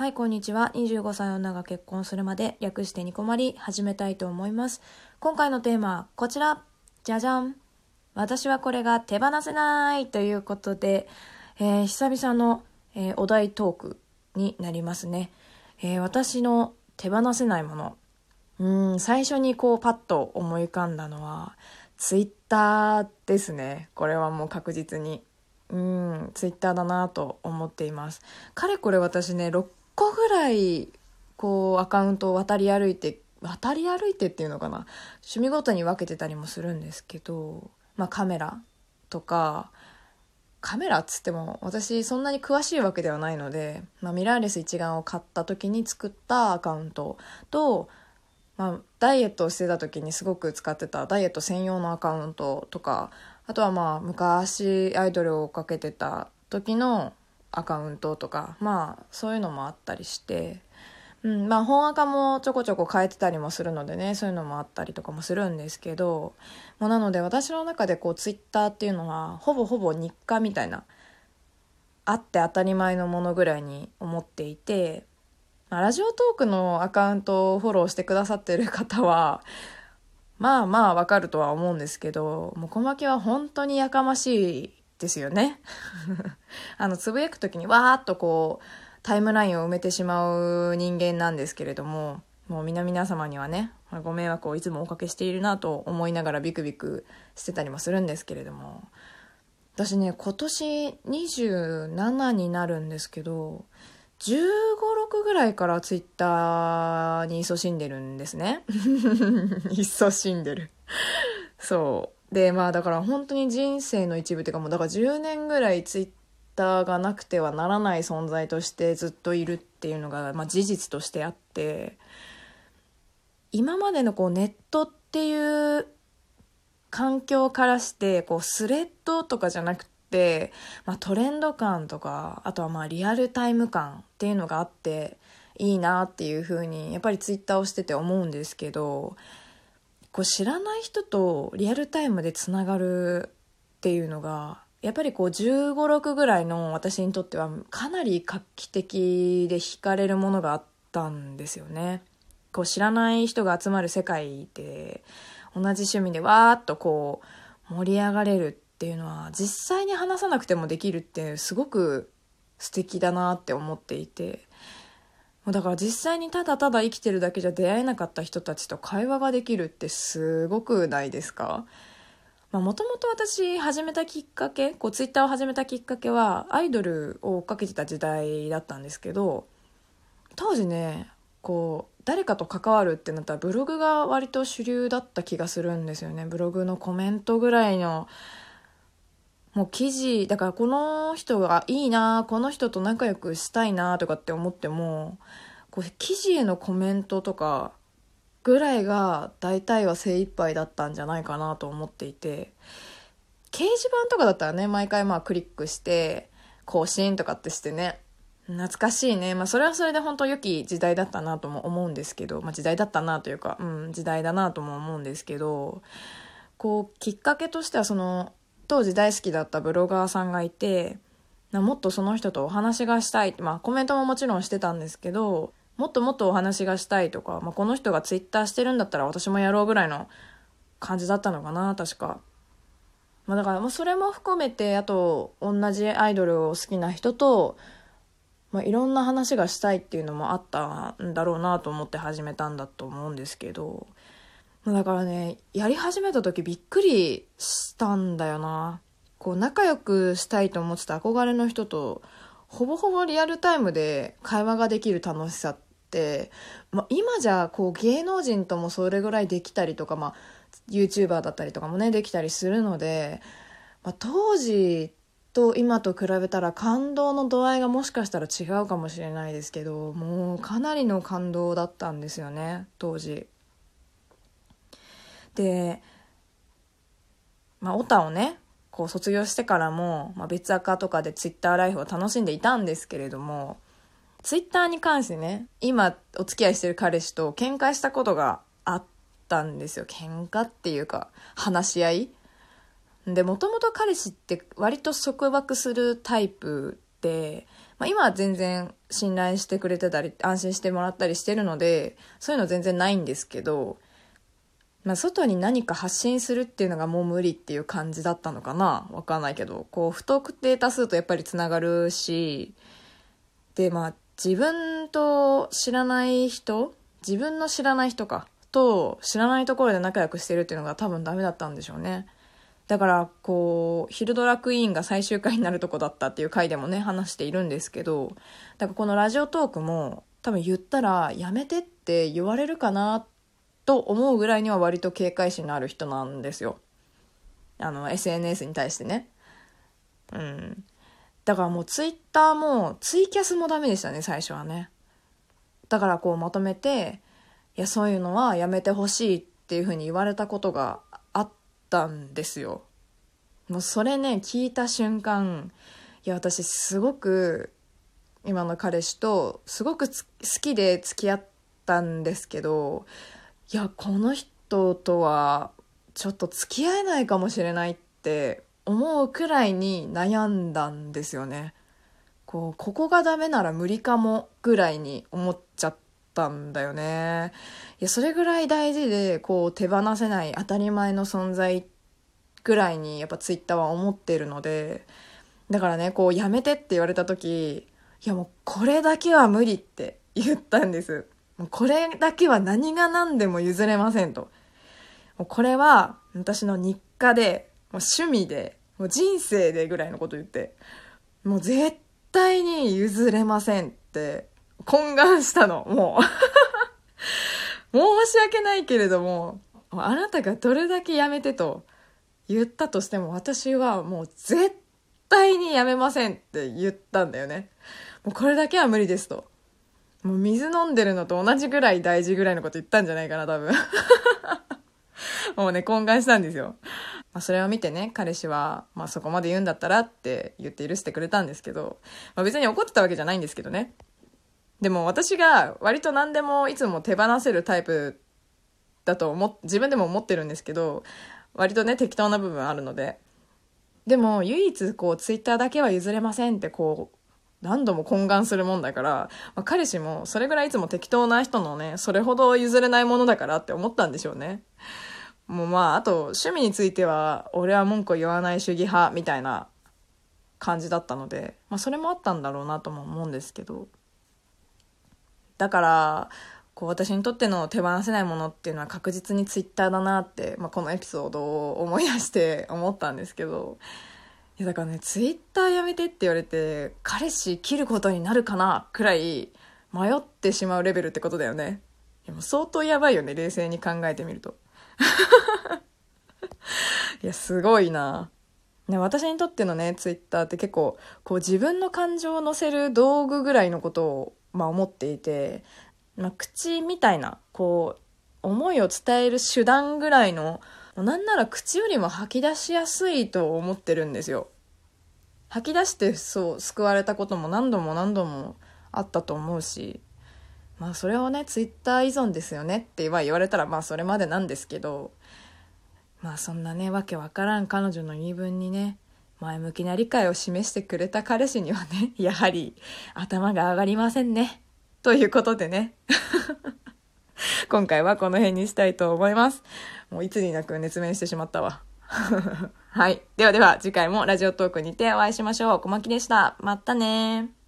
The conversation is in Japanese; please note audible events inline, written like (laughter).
はい、こんにちは。25歳女が結婚するまで略してニコマリ始めたいと思います。今回のテーマはこちら。じゃじゃん。私はこれが手放せないということで、えー久々の、えーお題トークになりますね。えー私の手放せないもの。うん、最初にこうパッと思い浮かんだのは、ツイッターですね。これはもう確実に。うん、ツイッターだなと思っています。かれこれ私ね、個ぐらい、こう、アカウントを渡り歩いて、渡り歩いてっていうのかな。趣味ごとに分けてたりもするんですけど、まあカメラとか、カメラっつっても私そんなに詳しいわけではないので、まあ、ミラーレス一眼を買った時に作ったアカウントと、まあ、ダイエットをしてた時にすごく使ってたダイエット専用のアカウントとかあとはまあ昔アイドルを追っかけてた時のアカウントとかまあそういうのもあったりして、うん、まあ本アカもちょこちょこ変えてたりもするのでねそういうのもあったりとかもするんですけど、まあ、なので私の中でこうツイッターっていうのはほぼほぼ日課みたいなあって当たり前のものぐらいに思っていて、まあラジオトークのアカウントをフォローしてくださってる方はまあまあわかるとは思うんですけどもこまきは本当にやかましいですよね。(laughs) あのつぶやく時にわーっとこうタイムラインを埋めてしまう人間なんですけれどももう皆々様にはねご迷惑をいつもおかけしているなと思いながらビクビクしてたりもするんですけれども私ね今年27になるんですけど1 5 6ぐらいからツイッターに勤しんでるんですね。(laughs) 勤しんでる。そう。でまあだから本当に人生の一部っていうかもうだから10年ぐらいツイッターがなくてはならない存在としてずっといるっていうのが、まあ、事実としてあって今までのこうネットっていう環境からしてこうスレッドとかじゃなくて、まあ、トレンド感とかあとはまあリアルタイム感っていうのがあっていいなっていうふうにやっぱりツイッターをしてて思うんですけどこう知らない人とリアルタイムでつながるっていうのがやっぱりこう1 5 6ぐらいの私にとってはかなり画期的で惹かれるものがあったんですよね。こう知らない人が集まる世界で同じ趣味でわーっとこう盛り上がれるっていうのは実際に話さなくてもできるってすごく素敵だなって思っていてだから実際にただただ生きてるだけじゃ出会えなかった人たちと会話ができるってすごくないですか？もともと私始めたきっかけこうツイッターを始めたきっかけはアイドルを追っかけてた時代だったんですけど当時ねこう誰かと関わるってなったらブログが割と主流だった気がするんですよね。ブログのコメントぐらいのもう記事だからこの人がいいなこの人と仲良くしたいなとかって思ってもこう記事へのコメントとかぐらいが大体は精一杯だったんじゃないかなと思っていて掲示板とかだったらね毎回まあクリックして更新とかってしてね懐かしいね。まあ、それはそれで本当良き時代だったなとも思うんですけど、まあ、時代だったなというか、うん、時代だなとも思うんですけど、こう、きっかけとしてはその、当時大好きだったブロガーさんがいて、もっとその人とお話がしたい。まあ、コメントももちろんしてたんですけど、もっともっとお話がしたいとか、まあ、この人がツイッターしてるんだったら私もやろうぐらいの感じだったのかな、確か。まあ、だから、もうそれも含めて、あと、同じアイドルを好きな人と、まあ、いろんな話がしたいっていうのもあったんだろうなと思って始めたんだと思うんですけど、だからねやり始めた時びっくりしたんだよな。こう仲良くしたいと思ってた憧れの人とほぼほぼリアルタイムで会話ができる楽しさって、まあ、今じゃこう芸能人ともそれぐらいできたりとか、まあ、YouTuber だったりとかもねできたりするので、まあ、当時と今と比べたら感動の度合いがもしかしたら違うかもしれないですけどもうかなりの感動だったんですよね当時。でまあオタをねこう卒業してからも、まあ、別アカとかでツイッターライフを楽しんでいたんですけれどもツイッターに関してね今お付き合いしてる彼氏と喧嘩したことがあったんですよ。喧嘩っていうか話し合い。でもともと彼氏って割と束縛するタイプでまあ、今は全然信頼してくれてたり、安心してもらったりしてるので、そういうの全然ないんですけど、まあ、外に何か発信するっていうのがもう無理っていう感じだったのかな。わかんないけど、こう、不特定多数とやっぱりつながるし、で、まあ、自分と知らない人自分の知らない人か、と知らないところで仲良くしてるっていうのが多分ダメだったんでしょうね。だからこうヒルドラクイーンが最終回になるとこだったっていう回でもね話しているんですけど。だからこのラジオトークも多分言ったらやめてって言われるかなっと思うぐらいには割と警戒心のある人なんですよ。あの SNS に対してね。うん。だからもうツイッターもツイキャスもダメでしたね最初はね。だからこうまとめていやそういうのはやめてほしいっていうふうに言われたことがあったんですよ。もうそれね聞いた瞬間いや私すごく今の彼氏とすごく好きで付き合ったんですけどいやこの人とはちょっと付き合えないかもしれないって思うくらいに悩んだんですよね。こうここがダメなら無理かもぐらいに思っちゃったんだよね。いやそれぐらい大事でこう手放せない当たり前の存在ぐらいにやっぱツイッターは思ってるのでだからねこうやめてって言われた時いやもうこれだけは無理って言ったんですもうこれだけは何が何でも譲れませんともうこれは私の日課でもう趣味でもう人生でぐらいのこと言ってもう絶対に譲れませんって懇願したのもう (laughs) 申し訳ないけれども、あなたがどれだけやめてと言ったとしても、私はもう絶対にやめませんって言ったんだよね。もうこれだけは無理ですと。もう水飲んでるのと同じぐらい大事ぐらいのこと言ったんじゃないかな、多分。(laughs) もうね、懇願したんですよ。まあ、それを見てね、彼氏は、まあそこまで言うんだったらって言って許してくれたんですけど、まあ別に怒ってたわけじゃないんですけどね。でも私が割と何でもいつも手放せるタイプだと思自分でも思ってるんですけど割とね適当な部分あるのででも唯一こうツイッターだけは譲れませんってこう何度も懇願するもんだから、まあ、彼氏もそれぐらいいつも適当な人のねそれほど譲れないものだからって思ったんでしょうね。もうまああと趣味については俺は文句言わない主義派みたいな感じだったので、まあ、それもあったんだろうなとも思うんですけど。だからこう私にとっての手放せないものっていうのは確実にツイッターだなって、まあ、このエピソードを思い出して思ったんですけど。やだからねツイッターやめてって言われて彼氏切ることになるかなくらい迷ってしまうレベルってことだよね。でも相当やばいよね冷静に考えてみると。(laughs) いやすごいな。ね、私にとってのねツイッターって結構こう自分の感情を乗せる道具ぐらいのことをまあ、思っていて、まあ、口みたいなこう思いを伝える手段ぐらいのなんなら口よりも吐き出しやすいと思ってるんですよ吐き出してそう救われたことも何度も何度もあったと思うしまあそれをねツイッター依存ですよねって言われたらまあそれまでなんですけどまあそんなねわけわからん彼女の言い分にね前向きな理解を示してくれた彼氏にはね、やはり頭が上がりませんね。ということでね。今回はこの辺にしたいと思います。もういつになく熱弁してしまったわ。(laughs) はい。ではでは次回もラジオトークにてお会いしましょう。小牧でした。またね